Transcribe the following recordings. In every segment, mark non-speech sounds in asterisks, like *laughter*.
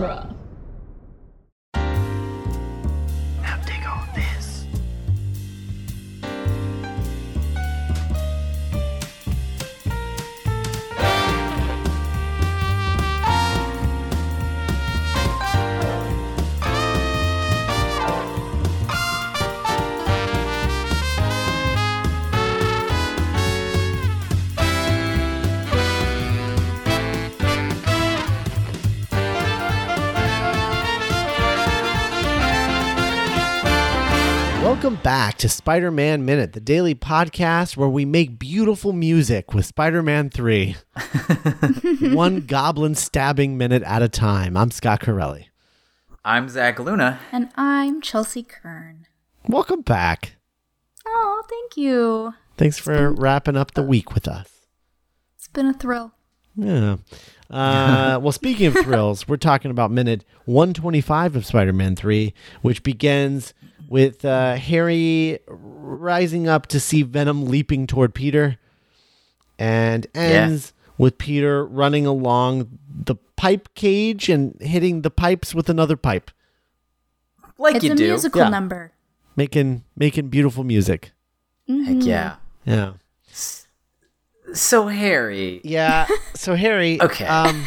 genre. Back to Spider Man Minute, the daily podcast where we make beautiful music with Spider Man 3. *laughs* One goblin stabbing minute at a time. I'm Scott Corelli. I'm Zach Luna. And I'm Chelsea Kern. Welcome back. Oh, thank you. Thanks for wrapping up the week with us. It's been a thrill. Yeah. Uh, well, speaking of *laughs* thrills, we're talking about minute 125 of Spider Man 3, which begins with uh, Harry rising up to see Venom leaping toward Peter and ends with Peter running along the pipe cage and hitting the pipes with another pipe, Like it's you a do. musical Yeah. number. making making beautiful music. Heck yeah. Yeah. So Harry. Yeah. So Harry. *laughs* Okay. Um,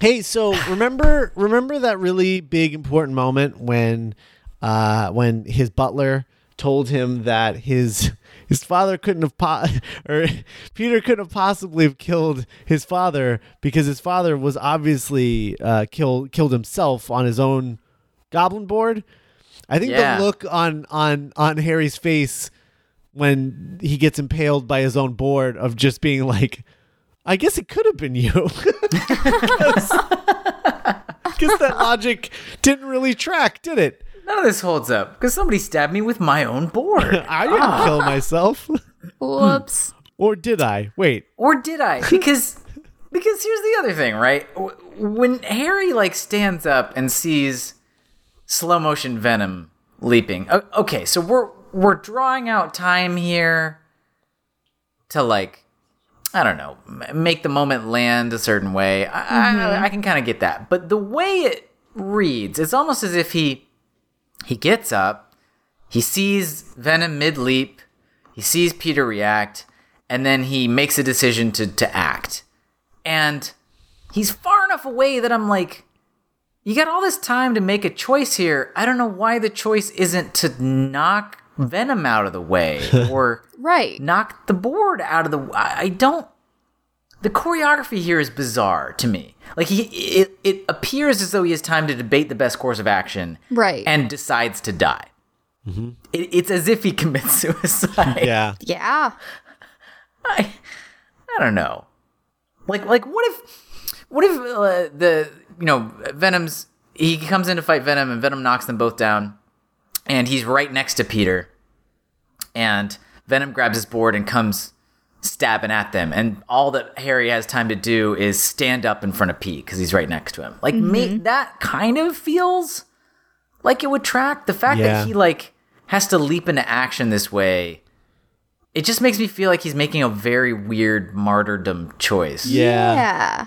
hey, so remember remember that really big important moment when uh when his butler told him that his *laughs* his father couldn't have po- *laughs* or Peter couldn't have possibly have killed his father because his father was obviously uh killed killed himself on his own goblin board. I think Yeah. the look on on on Harry's face when he gets impaled by his own board of just being like, I guess it could have been you. *laughs* Because that logic didn't really track, did it? None of this holds up because somebody stabbed me with my own board. *laughs* I didn't ah. kill myself. *laughs* Whoops. Hmm. or did I? Wait. or did I? *laughs* Because because here's the other thing, right? When Harry like stands up and sees slow motion Venom leaping. Okay, so we're we're drawing out time here to like I don't know, make the moment land a certain way. I, I, mm-hmm. I can kind of get that, but the way it reads, it's almost as if he he gets up, he sees Venom mid leap, he sees Peter react, and then he makes a decision to to act. And he's far enough away that I'm like, you got all this time to make a choice here. I don't know why the choice isn't to knock Venom out of the way *laughs* or Right. knock the board out of the. I, I don't. The choreography here is bizarre to me. Like he, it, it appears as though he has time to debate the best course of action, Right. and decides to die. It, it's as if he commits *laughs* suicide. Yeah. yeah. I, I don't know. Like, like what if, what if uh, the you know Venom's he comes in to fight Venom and Venom knocks them both down, and he's right next to Peter, and Venom grabs his board and comes stabbing at them, and all that Harry has time to do is stand up in front of Pete because he's right next to him. Like, me, mm-hmm. that kind of feels like it would track the fact Yeah. that he like has to leap into action this way it just makes me feel like he's making a very weird martyrdom choice. Yeah. Yeah.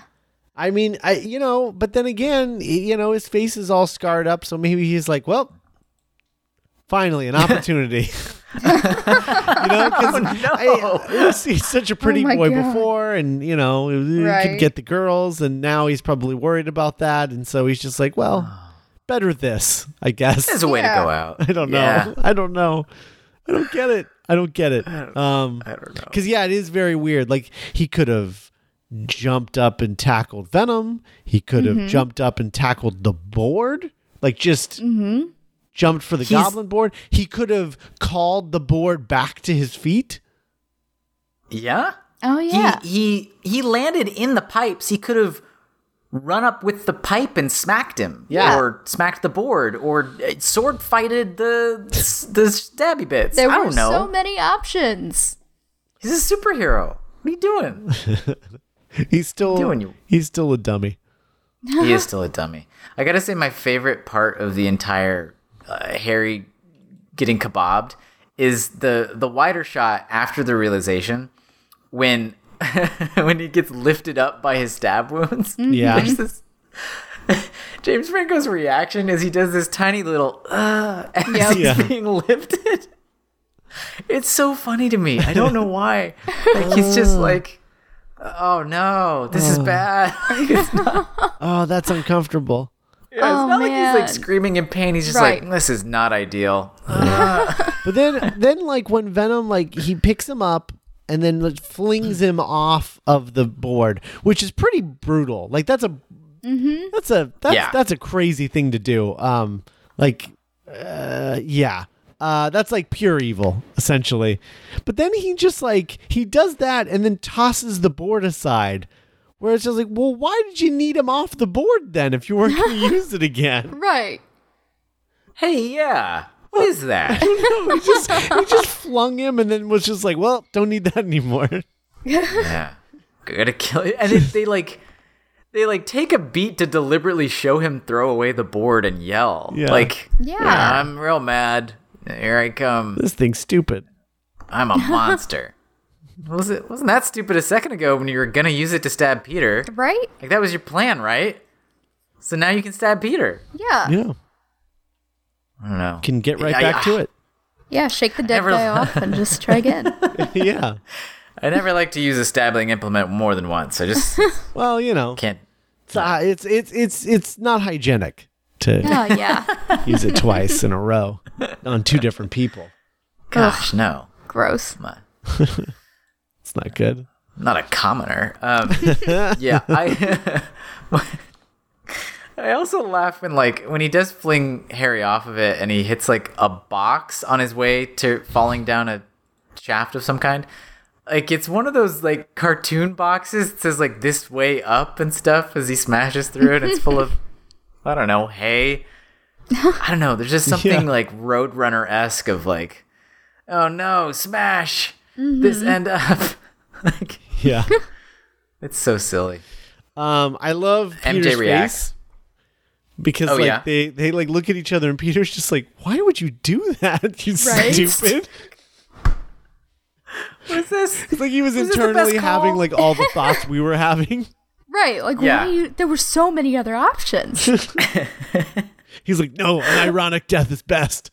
I mean, I you know, but then again, you know, his face is all scarred up, so maybe he's like, well, finally an *laughs* opportunity. *laughs* you know, because he's such a pretty Oh boy God. before, and you know, he could get the girls, and now he's probably worried about that, and so he's just like, well, better this, I guess. There's a way Yeah. to go out. I don't know. Yeah. I don't know. I don't get it. I don't get it. Um, I don't know. because yeah, it is very weird. Like he could have jumped up and tackled Venom. He could Mm-hmm. have jumped up and tackled the board. Like just jumped for the He's- goblin board. He could have called the board back to his feet. Yeah? Oh yeah. He he he landed in the pipes. He could have run up with the pipe and smacked him. Yeah. Or smacked the board or uh, sword fighted the the stabby bits. there I were don't know. so many options. He's a superhero. What are you doing? *laughs* He's still doing you? He's still a dummy. he is still a dummy. I gotta say, my favorite part of the entire uh, Harry getting kebabbed is the the wider shot after the realization when *laughs* when he gets lifted up by his stab wounds. Yeah. There's this *laughs* James Franco's reaction is he does this tiny little uh as Yep. he's Yeah. being lifted. It's so funny to me. I don't know why. Like he's just *laughs* like, oh no, this is bad. not, Oh, that's uncomfortable. Yeah, it's Oh, not like he's like screaming in pain. He's just Right. like, this is not ideal. *laughs* But then, then like when Venom like he picks him up and then like, flings him off of the board, which is pretty brutal. Like that's a that's a that's Yeah. that's a crazy thing to do. Um, like uh, yeah. Uh, that's like pure evil, essentially. But then he just like he does that and then tosses the board aside. Where it's just like, well, why did you need him off the board then if you weren't going *laughs* to use it again? Right. Hey, yeah, what is that? *laughs* No, he just he just flung him and then was just like, well, don't need that anymore. *laughs* yeah, gotta kill it. And they, they like. They like take a beat to deliberately show him throw away the board and yell. Yeah. Like, Yeah. I'm real mad. Here I come. This thing's stupid. I'm a monster. Was it wasn't that stupid a second ago when you were gonna use it to stab Peter? Right? Like that was your plan, right? So now you can stab Peter. Yeah. Yeah, Yeah, I don't know. can get right I- back to it. Yeah, shake the dead never- guy off and just try again. *laughs* yeah. I never like to use a stabbing implement more than once. I just *laughs* Well, you know, can't. it's, uh, it's it's it's it's not hygienic to Oh, yeah. *laughs* use it twice in a row on two different people. Gosh, no. Gross. Come on. It's not good. Not a commoner. Um, *laughs* yeah, I. *laughs* I also laugh when like when he does fling Harry off of it and he hits like a box on his way to falling down a shaft of some kind. Like it's one of those like cartoon boxes that says like this way up and stuff as he smashes through it. It's full of *laughs* I don't know hay. I don't know. There's just something Yeah. like Roadrunner esque of like, oh no, smash this end up. *laughs* like Yeah. *laughs* it's so silly. Um, I love MJ Peter's reacts. face because Oh, like yeah? they they like look at each other and Peter's just like, why would you do that? *laughs* You Right? stupid. What is this? It's like he was this internally having like all the thoughts we were having. Right. Like, Yeah. why do you, there were so many other options. He's like, no, an ironic death is best.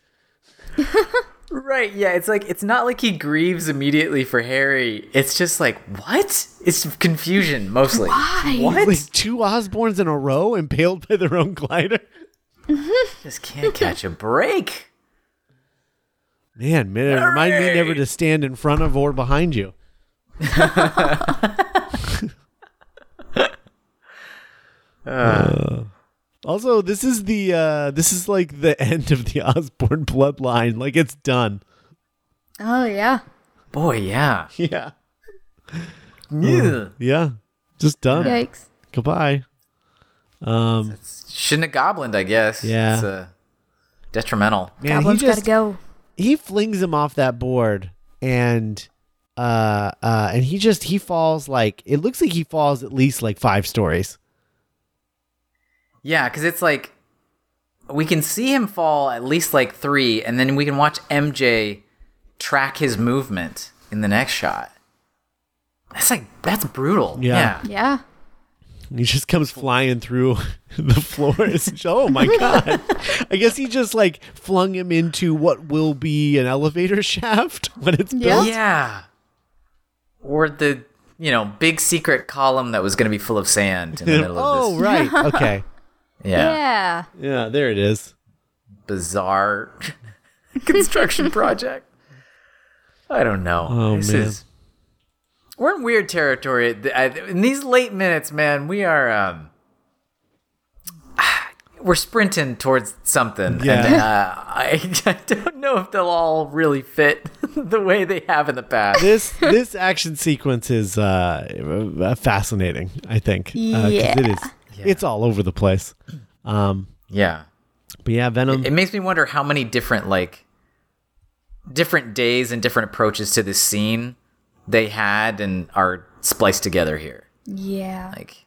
Right, yeah, it's like it's not like he grieves immediately for Harry. It's just like what? It's confusion mostly. Why? What? Like two Osborns in a row impaled by their own glider. *laughs* just can't catch a break. Man, man, remind me never to stand in front of or behind you. *laughs* *laughs* Uh, also, this is the uh this is like the *laughs* end of the Osborn bloodline. Like it's done. oh, yeah. Boy, yeah. Yeah. *laughs* Ugh. Yeah. Just done. Yikes. Goodbye. Um Shouldn't have goblined, I guess. Yeah. It's uh, detrimental. man, he Goblin's just gotta go. he flings him off that board and uh uh and he just he falls like it looks like he falls at least like five stories. Yeah, because it's like we can see him fall at least like three, and then we can watch MJ track his movement in the next shot. That's like that's brutal. Yeah. yeah. Yeah. He just comes flying through *laughs* the floor. It's just- *laughs* oh my god! I guess he just like flung him into what will be an elevator *laughs* shaft when it's Yeah. built. Yeah. Or the, you know, big secret column that was going to be full of sand in the middle oh of this. Oh right, okay, Yeah. Yeah. yeah, there it is. Bizarre *laughs* construction project. I don't know. Oh, this man. is. We're in weird territory. In these late minutes, man, we are. um *sighs* We're sprinting towards something, Yeah. and uh, I, *laughs* I don't know if they'll all really fit *laughs* the way they have in the past. This this action sequence is uh, uh, fascinating. I think. Uh, 'cause it Yeah. It's all over the place. Um, Yeah. but yeah, Venom. it makes me wonder how many different like different days and different approaches to this scene they had and are spliced together here Yeah. like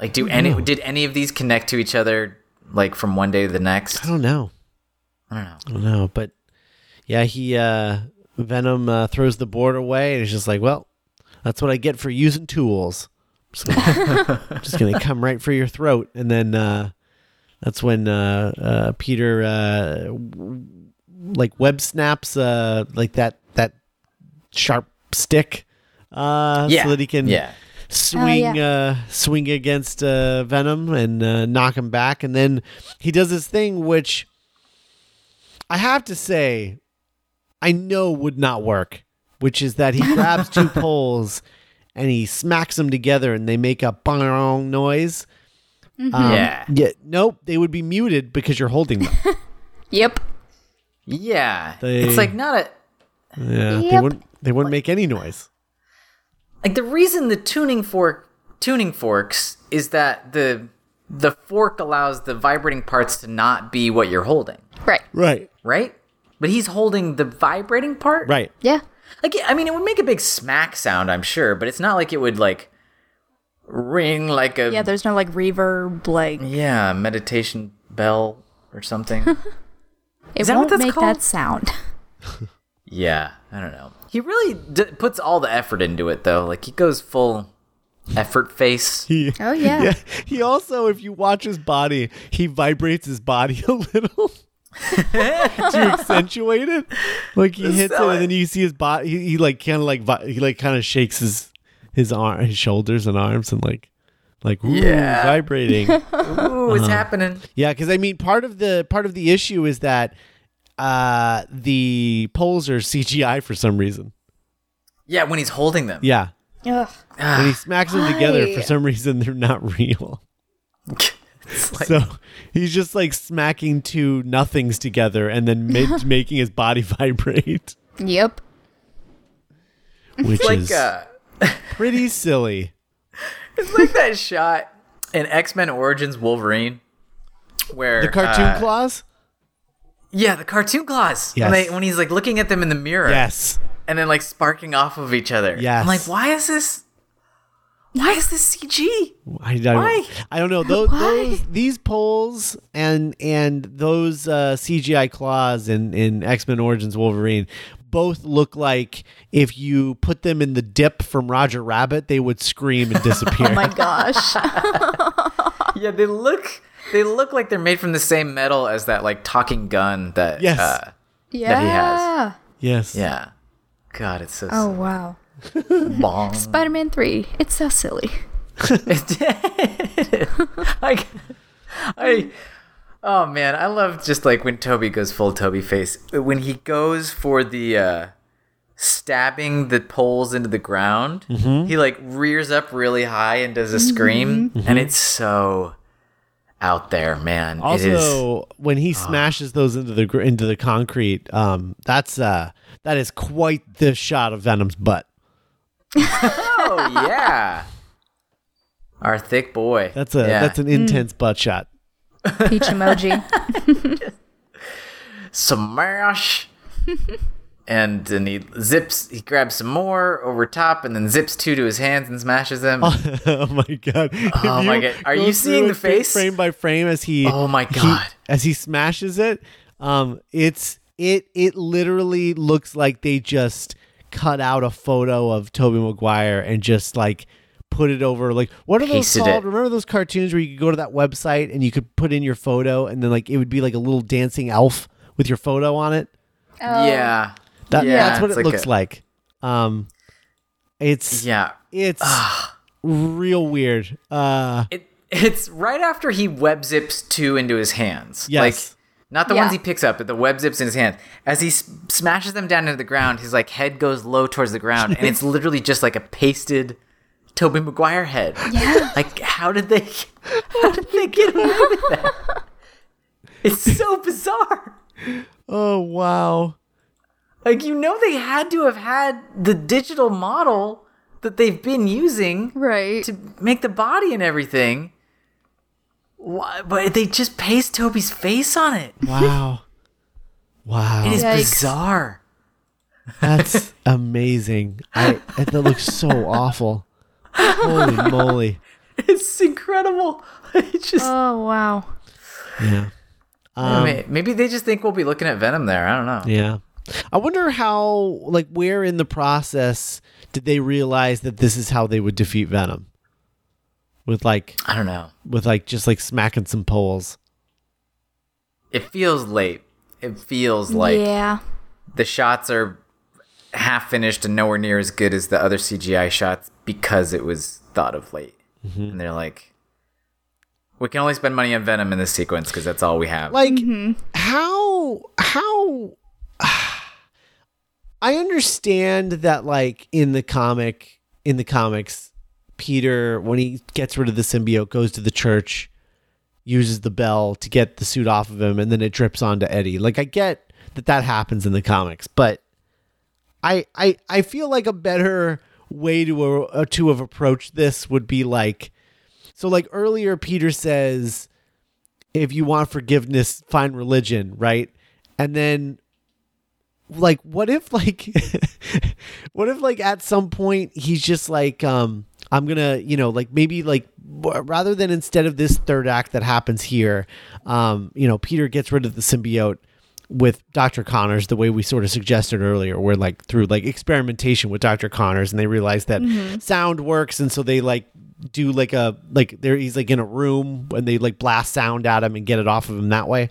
like do any did any of these connect to each other like from one day to the next I don't know. i don't know I don't know, but yeah, he uh Venom uh, throws the board away and he's just like, "Well, that's what I get for using tools." Just *laughs* gonna, just gonna come right for your throat, and then uh, that's when uh, uh, Peter uh, w- like web snaps uh, like that that sharp stick, uh, Yeah. so that he can Yeah. swing yeah. uh, swing against uh, Venom and uh, knock him back, and then he does this thing which I have to say I know would not work, which is that he *laughs* grabs two poles and he smacks them together and they make a bong noise. Um, Yeah. Yeah. Nope. They would be muted because you're holding them. *laughs* Yep. Yeah. They- It's like not a Yeah. They wouldn't. They wouldn't make any noise. like the reason the tuning fork tuning forks is that the the fork allows the vibrating parts to not be what you're holding, Right. Right. right? But he's holding the vibrating part. Right. Yeah. Like I mean, it would make a big smack sound, I'm sure, but it's not like it would like ring like a Yeah, there's no like reverb, like yeah meditation bell or something. *laughs* it that won't that's make called? that sound. *laughs* yeah, I don't know. He really d- puts all the effort into it though. Like he goes full effort face. *laughs* He, Oh, yeah. yeah. He also, if you watch his body, he vibrates his body a little *laughs* to accentuate it. Like he hits it, it. and then you see his body. He, he like kind of like vi- he like kind of shakes his his arm, his shoulders and arms, and like like ooh, Yeah. vibrating. *laughs* Ooh, Uh-huh. it's happening. yeah, because I mean, part of the part of the issue is that uh the poles are CGI for some reason. Yeah, when he's holding them. Yeah, Ugh. when he smacks them together, for some reason they're not *laughs* real. It's like- So he's just like smacking two nothings together and then ma- *laughs* making his body *laughs* vibrate, Yep. which it's like is uh, *laughs* pretty silly. it's like that shot in X Men Origins Wolverine, where The cartoon uh, claws? Yeah, the cartoon claws. Yes. When, they, when he's like looking at them in the mirror. Yes. And then like sparking off of each other. Yes. I'm like, why is this? Why is this CG? I don't, Why? I don't know. Those, Why? those these poles and and those uh, CGI claws in in X Men Origins Wolverine both look like if you put them in the dip from Roger Rabbit, they would scream and *laughs* disappear. Oh my gosh. *laughs* Yeah, they look they look like they're made from the same metal as that like talking gun that. Yes. Uh, yeah. he has. yes. yeah. God, it's so Oh wow. Long. Spider-Man 3. It's so silly. *laughs* I, *laughs* I, oh man, I love just like when Tobey goes full Tobey face. When he goes for the uh, stabbing the poles into the ground, he like rears up really high and does a scream, and it's so out there, man. it is. Also, when he smashes those into the into the concrete, um, that's uh, that is quite the shot of Venom's butt. Oh yeah, our thick boy. That's a Yeah. that's an intense butt shot. Peach emoji. *laughs* smash. and then he zips, he grabs some more over top, and then zips two to his hands and smashes them. *laughs* oh my god! Oh If my God. Are go you seeing the face? frame by frame as he? Oh my he- God. as he smashes it, um, it's it it literally looks like they just cut out a photo of Tobey Maguire and just like put it over like what are those called? it. Remember those cartoons where you could go to that website and you could put in your photo and then like it would be like a little dancing elf with your photo on it. yeah. That, Yeah, that's what it like looks a- like. Um, it's Yeah. it's real weird. Uh, It it's right after he web zips two into his hands. Yes. Like not the Yeah. ones he picks up, but the web zips in his hand. As he s- smashes them down into the ground, his like head goes low towards the ground, and it's literally just like a pasted Tobey Maguire head. Yeah. Like how did they how did they get away with that? It's so bizarre. oh wow. Like you know they had to have had the digital model that they've been using right. to make the body and everything. Why, but they just paste Tobey's face on it. *laughs* Wow. Wow. It is Yikes. bizarre. That's *laughs* amazing. I that looks so awful. Holy *laughs* moly. It's incredible. It's just Oh wow. Yeah. I Um, mean, maybe they just think we'll be looking at Venom there. I don't know. yeah. I wonder how like where in the process did they realize that this is how they would defeat Venom? With like I don't know. with like just like smacking some poles. It feels late. It feels like yeah. the shots are half finished and nowhere near as good as the other CGI shots because it was thought of late. Mm-hmm. And they're like, we can only spend money on Venom in this sequence because that's all we have. Like mm-hmm. how how *sighs* I understand that like in the comic in the comics Peter when he gets rid of the symbiote goes to the church uses the bell to get the suit off of him and then it drips onto Eddie. Like I get that that happens in the comics, but I I I feel like a better way to uh, to have approached this would be like so like earlier Peter says if you want forgiveness find religion, right? And then like what if like *laughs* what if like at some point he's just like um i'm gonna you know like maybe like rather than instead of this third act that happens here um you know peter gets rid of the symbiote with dr connors the way we sort of suggested earlier where like through like experimentation with dr connors and they realize that sound works and so they like do like a like there he's like in a room and they like blast sound at him and get it off of him that way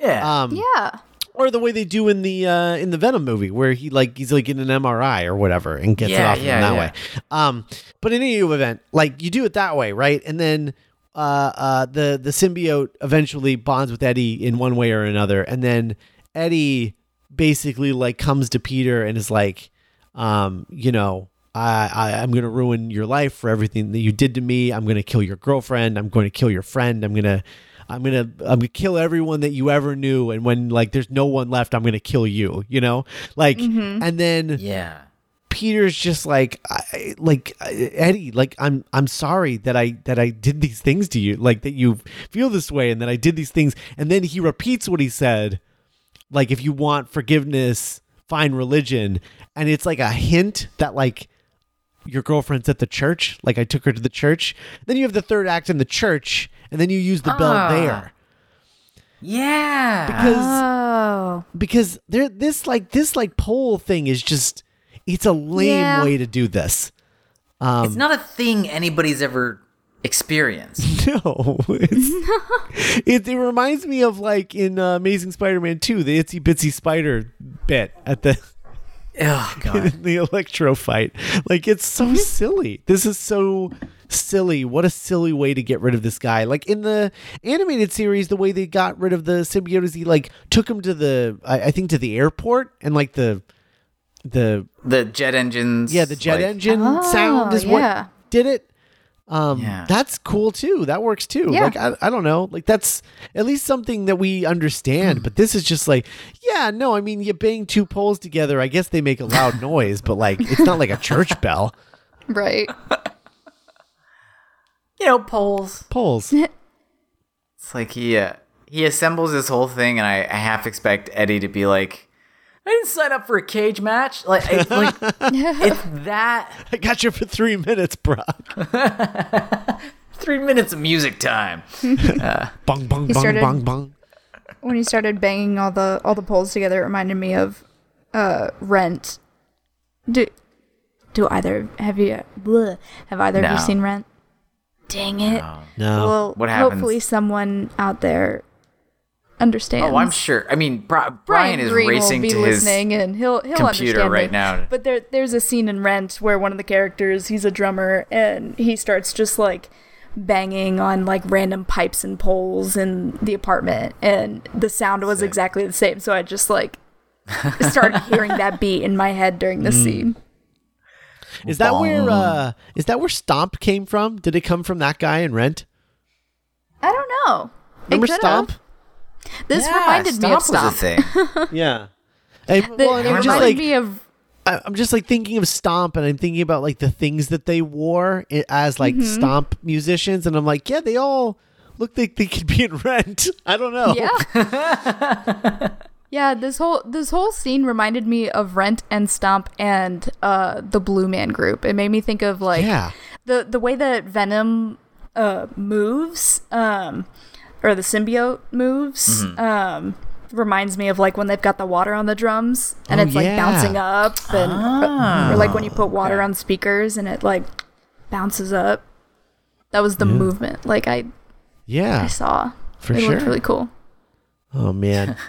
yeah. um Yeah. Or the way they do in the uh in the Venom movie where he like he's like in an MRI or whatever and gets it off of yeah, that yeah. way. Um but in any event, like you do it that way, right? And then uh uh the the symbiote eventually bonds with Eddie in one way or another and then Eddie basically like comes to Peter and is like um you know I, I I'm gonna ruin your life for everything that you did to me. I'm gonna kill your girlfriend. I'm going to kill your friend. I'm gonna I'm gonna I'm gonna kill everyone that you ever knew. And when like there's no one left, I'm gonna kill you. You know, like and then yeah. Peter's just like I, like uh, Eddie, like I'm I'm sorry that I that I did these things to you, like that you feel this way and that I did these things. And then he repeats what he said, like if you want forgiveness, find religion, and it's like a hint that like your girlfriend's at the church, like I took her to the church. Then you have the third act in the church, and then you use the bell Ah. there Yeah. because Oh. because there this like this like pole thing is just it's a lame Yeah. way to do this. Um, it's not a thing anybody's ever experienced. *laughs* No, it's, *laughs* it, it reminds me of like in uh, Amazing Spider-Man 2, the itsy bitsy spider bit at the oh god. *laughs* the electro fight. Like it's so silly. This is so silly. What a silly way to get rid of this guy. Like in the animated series, the way they got rid of the symbiote is he like took him to the I, I think to the airport and like the the The jet engines. yeah the jet like- engine Oh, sound is yeah. what did it. Um, Yeah. that's cool too. That works too. Yeah. Like I, I don't know. Like that's at least something that we understand. but this is just like, yeah, no. I mean, you bang two poles together. I guess they make a loud *laughs* noise, but like it's not like a church bell. Right. *laughs* You know, poles. Poles. *laughs* It's like he uh, he assembles this whole thing, and I, I half expect Eddie to be like, "I didn't sign up for a cage match." Like, I, like *laughs* it's that I got you for three minutes, Brock. *laughs* three minutes of music time. Bong bong bong started- bong bong. when he started banging all the all the poles together, it reminded me of uh Rent. Do do either have you bleh, have either of you seen Rent? Dang it! No. Well, What happens? hopefully someone out there understands. Oh, I'm sure. I mean, Bri- Brian, is Green racing will be to his listening, and he'll he'll computer understand right me. now. But there there's a scene in Rent where one of the characters he's a drummer and he starts just like banging on like random pipes and poles in the apartment, and the sound was Sick. exactly the same. So I just like started hearing that beat in my head during *laughs* Mm. the scene. Is that where uh is that where Stomp came from? Did it come from that guy in Rent? I don't know. Remember. Stomp? This Yeah, reminded me of Stomp was a thing. *laughs* Yeah. And, The- well, and it I'm reminded just like me of I- I'm just like thinking of Stomp, and I'm thinking about like the things that they wore as like Mm-hmm. Stomp musicians, and I'm like, yeah, they all look like they could be in Rent. *laughs* I don't know. Yeah. *laughs* yeah, this whole this whole scene reminded me of Rent and Stomp and uh the Blue Man group. It made me think of like Yeah. the the way that Venom uh moves um or the symbiote moves Mm-hmm. um reminds me of like when they've got the water on the drums and Oh, it's like yeah. bouncing up and or like when you put water okay. on speakers and it like bounces up. That was the movement. Like I, yeah I saw. for it sure. looked really cool. Oh man. *laughs*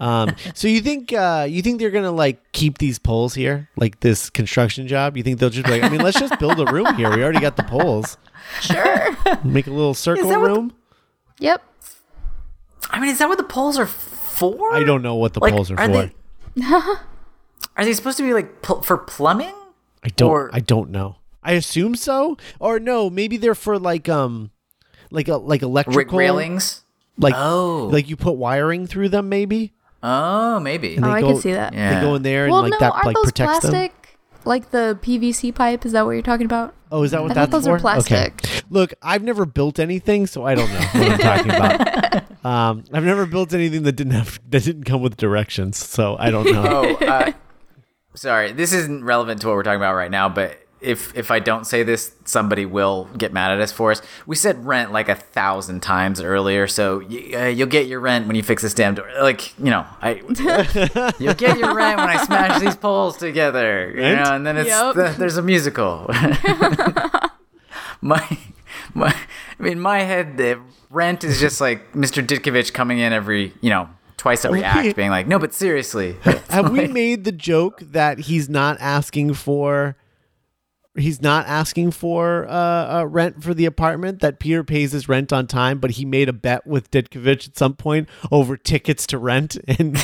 um, *laughs* so you think uh, you think they're gonna like keep these poles here, like this construction job? You think they'll just be like, I mean, let's just build a room here. We already got the poles. Sure. Make a little circle that what the- room. yep. I mean, is that what the poles are for? I don't know what the Like, poles are, are for. they- *laughs* Are they supposed to be like pl- for plumbing? I don't. or- I don't know. I assume so, or no? Maybe they're for like um, like a like Rig electrical railings? Like Oh. like you put wiring through them, maybe. Oh, maybe. And Oh, they I go- could see that. Yeah. They go in there and Well, like no, that aren't like those protects them. plastic? Like the PVC pipe? Is that what you're talking about? Oh, is that what I thought that's those were for? Okay. plastic. Look, I've never built anything, so I don't know what I'm talking about. *laughs* Um, I've never built anything that didn't have that didn't come with directions, so I don't know. Oh, uh, sorry. This isn't relevant to what we're talking about right now, but if if I don't say this, somebody will get mad at us for us. We said rent like a thousand times earlier, so y- uh, you'll get your rent when you fix this damn door. Like you know, I *laughs* you'll get your rent when I smash these poles together. You Rent? know, and then it's Yep. the, there's a musical. *laughs* my my in my head, the rent is just like Mr. Ditkovich coming in every you know twice every act, being like, no, but seriously. *laughs* Have we made the joke that he's not asking for? He's not asking for uh, uh, rent for the apartment. That Peter pays his rent on time, but he made a bet with Ditkovich at some point over tickets to rent, and, *laughs* and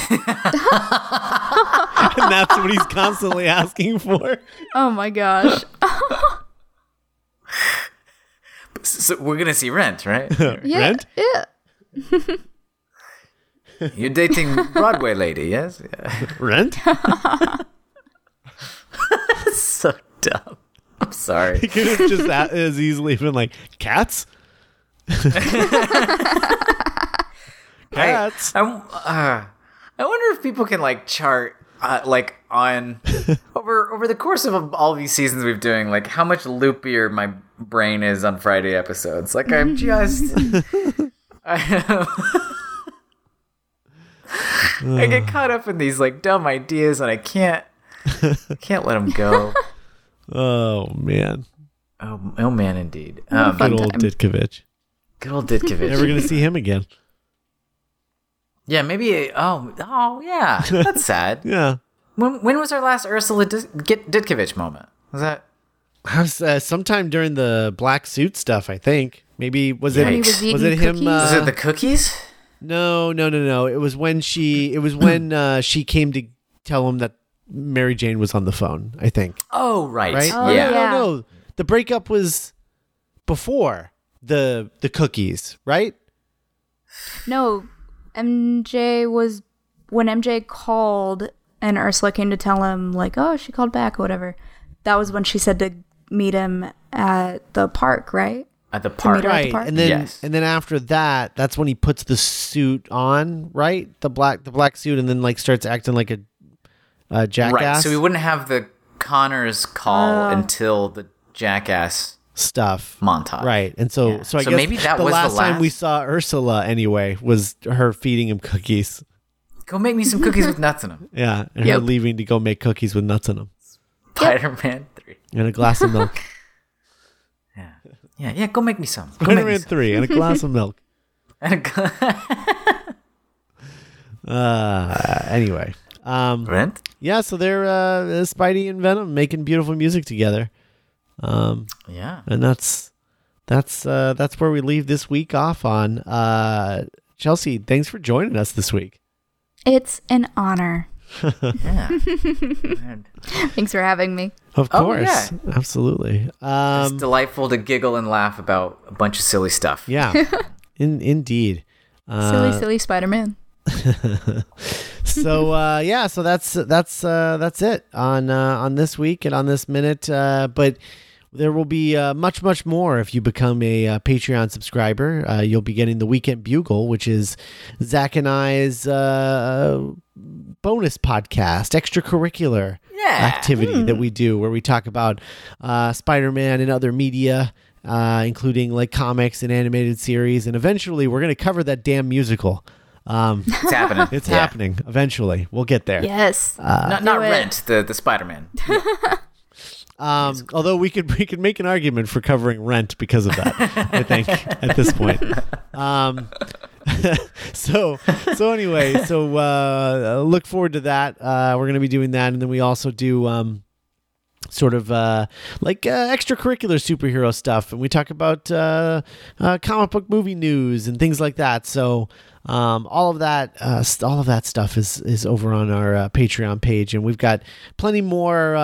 that's what he's constantly asking for. Oh my gosh. *laughs* So we're gonna see Rent, right? *laughs* Yeah. Rent? Yeah. You're dating Broadway lady, yes? Yeah. Rent? so dumb. I'm sorry. He could have just a- as easily been like cats. *laughs* Cats. I, uh, I wonder if people can like chart, uh, like on *laughs* over over the course of all these seasons we've doing, like how much loopier my brain is on Friday episodes. Like I'm just, *laughs* I, I get caught up in these like dumb ideas, and I can't, I can't let them go. Oh man, Oh, oh man, indeed. Um, good old time. Ditkovich. good old Ditkovich. Never gonna see him again. Yeah, maybe. Oh, oh, yeah. That's sad. *laughs* Yeah. When when was our last Ursula Dis- Ditkovich moment? Was that? I was, uh, sometime during the black suit stuff, I think. Maybe was it When was, was it him? Uh, Was it the cookies? no, no, no, no. It was when she. It was when uh, she came to tell him that Mary Jane was on the phone. I think. Oh, right. Right? Oh, yeah. yeah. No, no. The breakup was before the the cookies, right? No, MJ was when MJ called and Ursula came to tell him like, oh, she called back or whatever. That was when she said to meet him at the park, right? At the park. her at the right park? and then Yes. and then after that that's when he puts the suit on right the black the black suit and then like starts acting like a, a jackass Right. So we wouldn't have the Connors call Oh. until the jackass stuff montage. right and so Yeah. so i So guess maybe that the was the last time we saw ursula anyway was her feeding him cookies Go make me some cookies with nuts in them. yeah and her Yep. leaving to go make cookies with nuts in them Spider Man 3. and a glass of milk *laughs* Yeah. Yeah, yeah, go make me some. Go spider-man some. 3 and a glass of milk *laughs* And a gl- *laughs* uh anyway um Rent? yeah so they're uh spidey and venom making beautiful music together um Yeah. and that's that's uh that's where we leave this week off on uh chelsea thanks for joining us this week It's an honor. *laughs* Yeah. *laughs* Thanks for having me. of Oh, course yeah. absolutely it's um delightful to giggle and laugh about a bunch of silly stuff. yeah *laughs* in indeed uh silly, silly Spider Man. *laughs* so uh yeah so that's that's uh that's it on uh on this week and on this minute. Uh but there will be uh, much much more if you become a uh, patreon subscriber. Uh, you'll be getting the weekend bugle which is zach and i's uh bonus podcast extracurricular Yeah. activity that we do where we talk about uh, spider-man and other media uh, including like comics and animated series. And eventually we're going to cover that damn musical um, It's happening. *laughs* it's Yeah. happening eventually. We'll get there. Yes. Not, not Rent, the, the Spider Man. *laughs* Um, although we could we could make an argument for covering rent because of that. I think *laughs* at this point. Um, so so anyway, so uh, look forward to that. Uh, we're gonna be doing that, and then we also do. Um, sort of uh, like uh, extracurricular superhero stuff, and we talk about uh, uh, comic book movie news and things like that. So um, all of that, uh, all of that stuff is is over on our uh, Patreon page, and we've got plenty more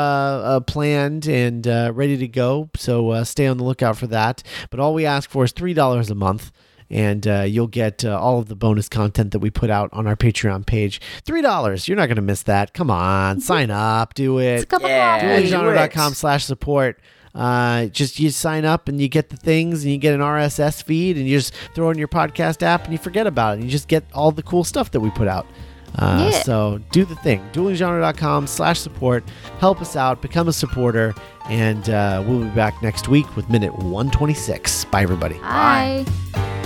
planned and ready to go. So stay on the lookout for that. But all we ask for is three dollars a month and uh, you'll get uh, all of the bonus content that we put out on our Patreon page. Three dollars, you're not going to miss that. Come on, sign up, do It's a it. couple Yeah. of Dueling Duelinggenre.com slash support. Uh, just you sign up and you get the things and you get an RSS feed and you just throw in your podcast app and you forget about it and you just get all the cool stuff that we put out. Uh, Yeah. So do the thing. Duelinggenre.com slash support. Help us out. Become a supporter. And uh, we'll be back next week with minute 126. Bye, everybody. Bye.